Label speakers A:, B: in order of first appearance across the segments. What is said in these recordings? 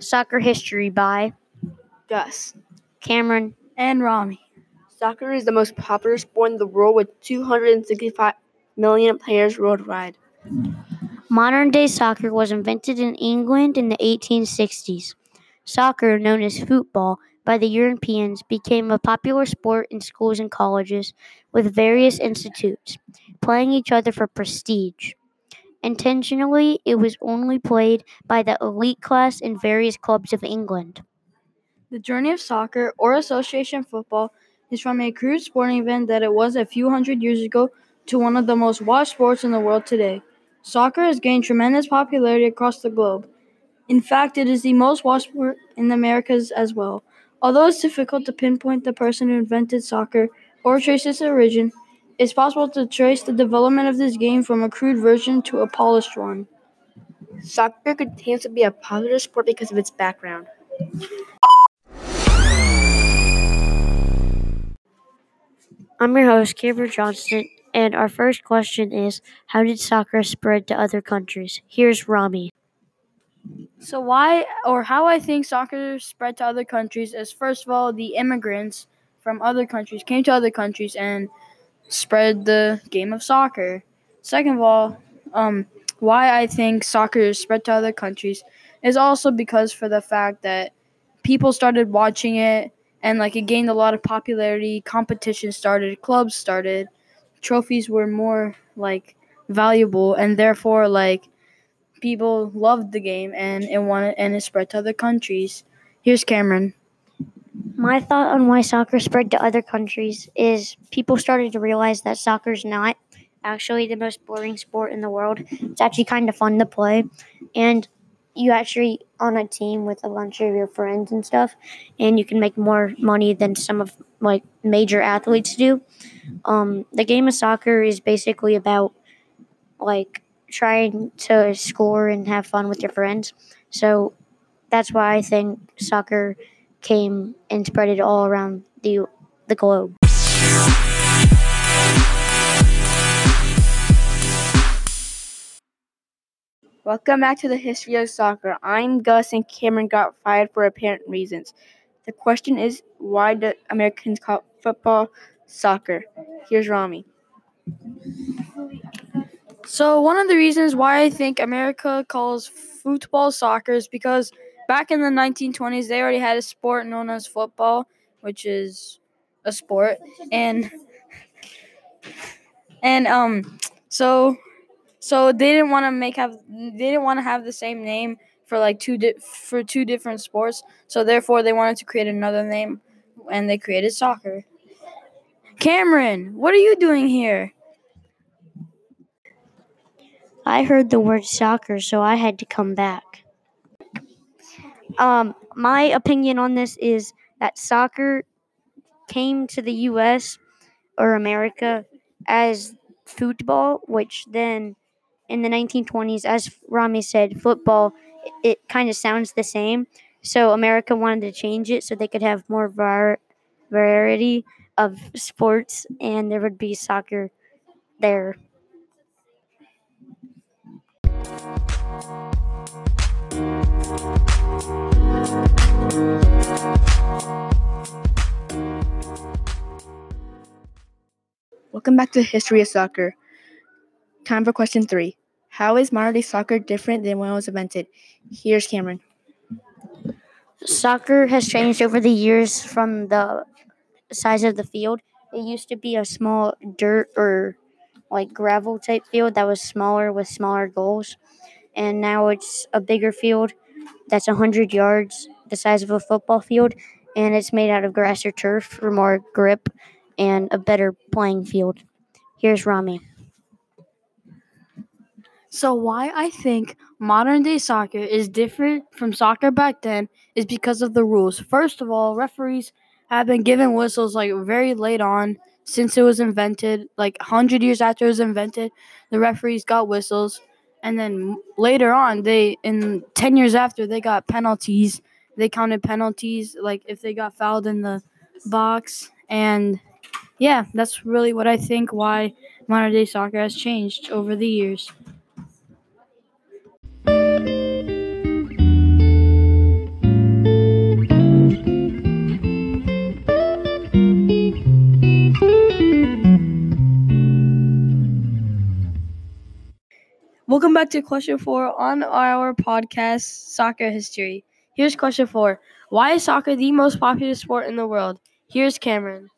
A: Soccer History by
B: Gus.
A: Cameron.
C: and Rami.
B: Soccer is the most popular sport in the world with 265 million players worldwide.
A: Modern day soccer was invented in England in the 1860s. Soccer, known as football by the Europeans, became a popular sport in schools and colleges, with various institutes playing each other for prestige. Intentionally, it was only played by the elite class in various clubs of England.
C: The journey of soccer, or association football, is from a crude sporting event that it was a few hundred years ago to one of the most watched sports in the world today. Soccer has gained tremendous popularity across the globe. In fact, it is the most watched sport in the Americas as well. Although it's difficult to pinpoint the person who invented soccer or trace its origin, it's possible to trace the development of this game from a crude version to a polished one.
B: Soccer continues to be a popular sport because of its background.
A: I'm your host, Cameron Johnston, and our first question is How did soccer spread to other countries? Here's Rami.
C: So why or how I think soccer spread to other countries is first of all the immigrants from other countries came to other countries and spread the game of soccer. Second of all, um, why I think soccer is spread to other countries is also because for the fact that people started watching it and like it gained a lot of popularity, competition started, clubs started, trophies were more like valuable and therefore like people loved the game and it wanted and it spread to other countries. Here's Cameron.
A: My thought on why soccer spread to other countries is people started to realize that soccer's not actually the most boring sport in the world. It's actually kind of fun to play. And you actually on a team with a bunch of your friends and stuff, and you can make more money than some of like major athletes do. Um, the game of soccer is basically about like trying to score and have fun with your friends. So that's why I think soccer came and spread it all around the the globe.
B: Welcome back to the history of soccer. I'm Gus, and Cameron got fired for apparent reasons. The question is, why do Americans call football soccer? Here's Rami.
C: So one of the reasons why I think America calls football soccer is because back in the 1920s they already had a sport known as football, which is a sport, and and um so so they didn't want to make have they didn't want to have the same name for like two di- for two different sports, so therefore they wanted to create another name, and they created soccer. Cameron, what are you doing here?
A: I heard the word soccer, so I had to come back. Um, my opinion on this is that soccer came to the U.S. or America as football, which then in the 1920s, as Rami said, football, it, it kind of sounds the same. So America wanted to change it so they could have more var- variety of sports, and there would be soccer there.
B: Welcome back to the history of soccer. Time for question three. How is modern day soccer different than when it was invented? Here's Cameron.
A: Soccer has changed over the years from the size of the field. It used to be a small dirt or like gravel type field that was smaller with smaller goals. And now it's a bigger field that's 100 yards, the size of a football field, and it's made out of grass or turf for more grip and a better playing field. Here's Rami.
C: So why I think modern day soccer is different from soccer back then is because of the rules. First of all, referees have been given whistles like very late on since it was invented, like 100 years after it was invented, the referees got whistles and then later on they in 10 years after they got penalties. They counted penalties like if they got fouled in the box and yeah, that's really what I think why modern day soccer has changed over the years. Welcome back to question four on our podcast, Soccer History. Here's question four Why is soccer the most popular sport in the world? Here's Cameron.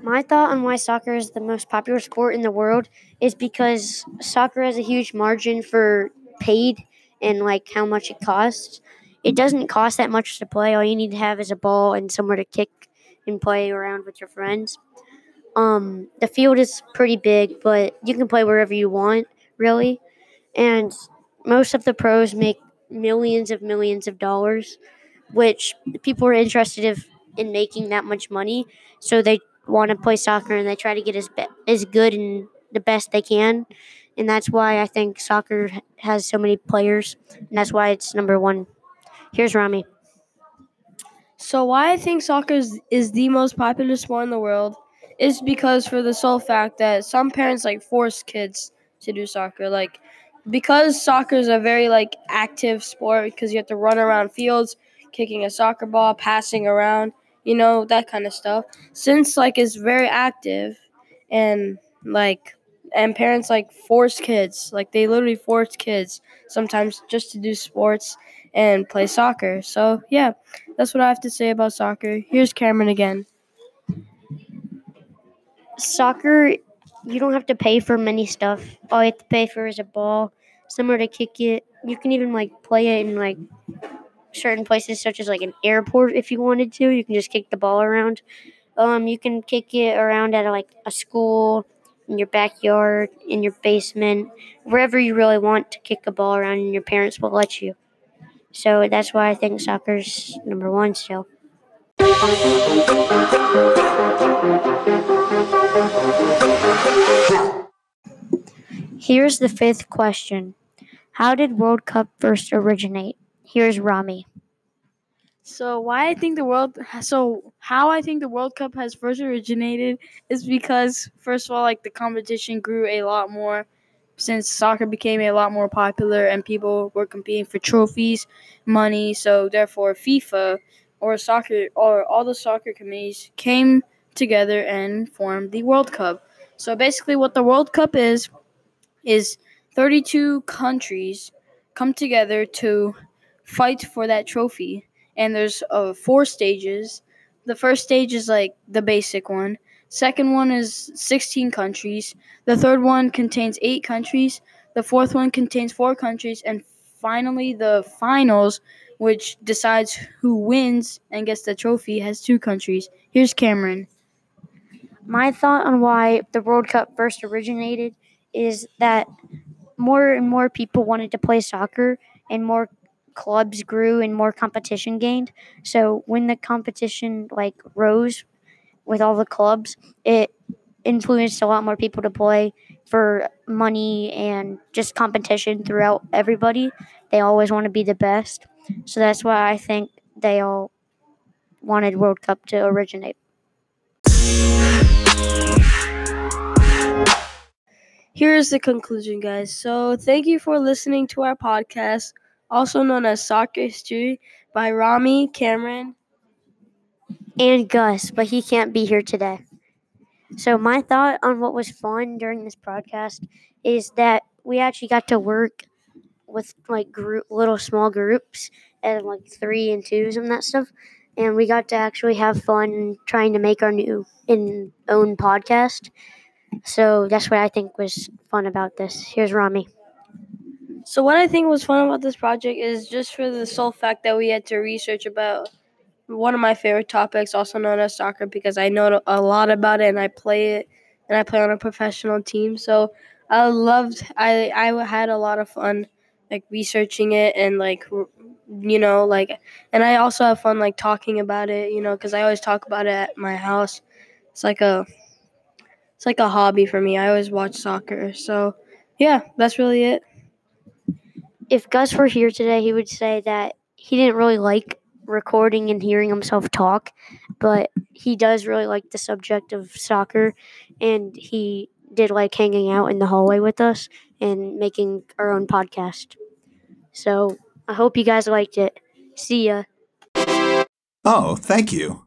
A: My thought on why soccer is the most popular sport in the world is because soccer has a huge margin for paid and like how much it costs. It doesn't cost that much to play. All you need to have is a ball and somewhere to kick and play around with your friends. Um, the field is pretty big, but you can play wherever you want, really. And most of the pros make millions of millions of dollars, which people are interested if, in making that much money. So they want to play soccer and they try to get as be- as good and the best they can. And that's why I think soccer has so many players, and that's why it's number one. Here's Rami.
C: So, why I think soccer is, is the most popular sport in the world is because for the sole fact that some parents like force kids to do soccer. Like, because soccer is a very like active sport because you have to run around fields, kicking a soccer ball, passing around, you know, that kind of stuff. Since like it's very active and like and parents like force kids, like they literally force kids sometimes just to do sports and play soccer. So, yeah, that's what I have to say about soccer. Here's Cameron again.
A: Soccer, you don't have to pay for many stuff. All you have to pay for is a ball, somewhere to kick it. You can even like play it in like certain places, such as like an airport, if you wanted to. You can just kick the ball around. Um, you can kick it around at like a school, in your backyard, in your basement, wherever you really want to kick a ball around, and your parents will let you. So that's why I think soccer's number one still. Here's the fifth question How did World Cup first originate? Here's Rami.
C: So why I think the world so how I think the World Cup has first originated is because first of all like the competition grew a lot more since soccer became a lot more popular and people were competing for trophies, money, so therefore FIFA or soccer or all the soccer committees came together and formed the World Cup. So basically what the World Cup is is 32 countries come together to fight for that trophy and there's uh, four stages. The first stage is like the basic one. Second one is 16 countries. The third one contains 8 countries. The fourth one contains 4 countries and finally the finals which decides who wins and gets the trophy has 2 countries. Here's Cameron.
A: My thought on why the World Cup first originated is that more and more people wanted to play soccer and more clubs grew and more competition gained. So when the competition like rose with all the clubs, it influenced a lot more people to play for money and just competition throughout everybody. They always want to be the best. So that's why I think they all wanted World Cup to originate.
C: Here's the conclusion, guys. So, thank you for listening to our podcast also known as Soccer History, by Rami Cameron
A: and Gus, but he can't be here today. So, my thought on what was fun during this podcast is that we actually got to work with like group, little small groups and like three and twos and that stuff. And we got to actually have fun trying to make our new in own podcast. So that's what I think was fun about this. Here's Rami.
C: So what I think was fun about this project is just for the sole fact that we had to research about one of my favorite topics, also known as soccer, because I know a lot about it and I play it, and I play on a professional team. So I loved. I I had a lot of fun like researching it and like you know like and I also have fun like talking about it. You know, because I always talk about it at my house. It's like a it's like a hobby for me. I always watch soccer. So yeah, that's really it
A: if Gus were here today, he would say that he didn't really like recording and hearing himself talk, but he does really like the subject of soccer, and he did like hanging out in the hallway with us and making our own podcast. So I hope you guys liked it. See ya.
D: Oh, thank you.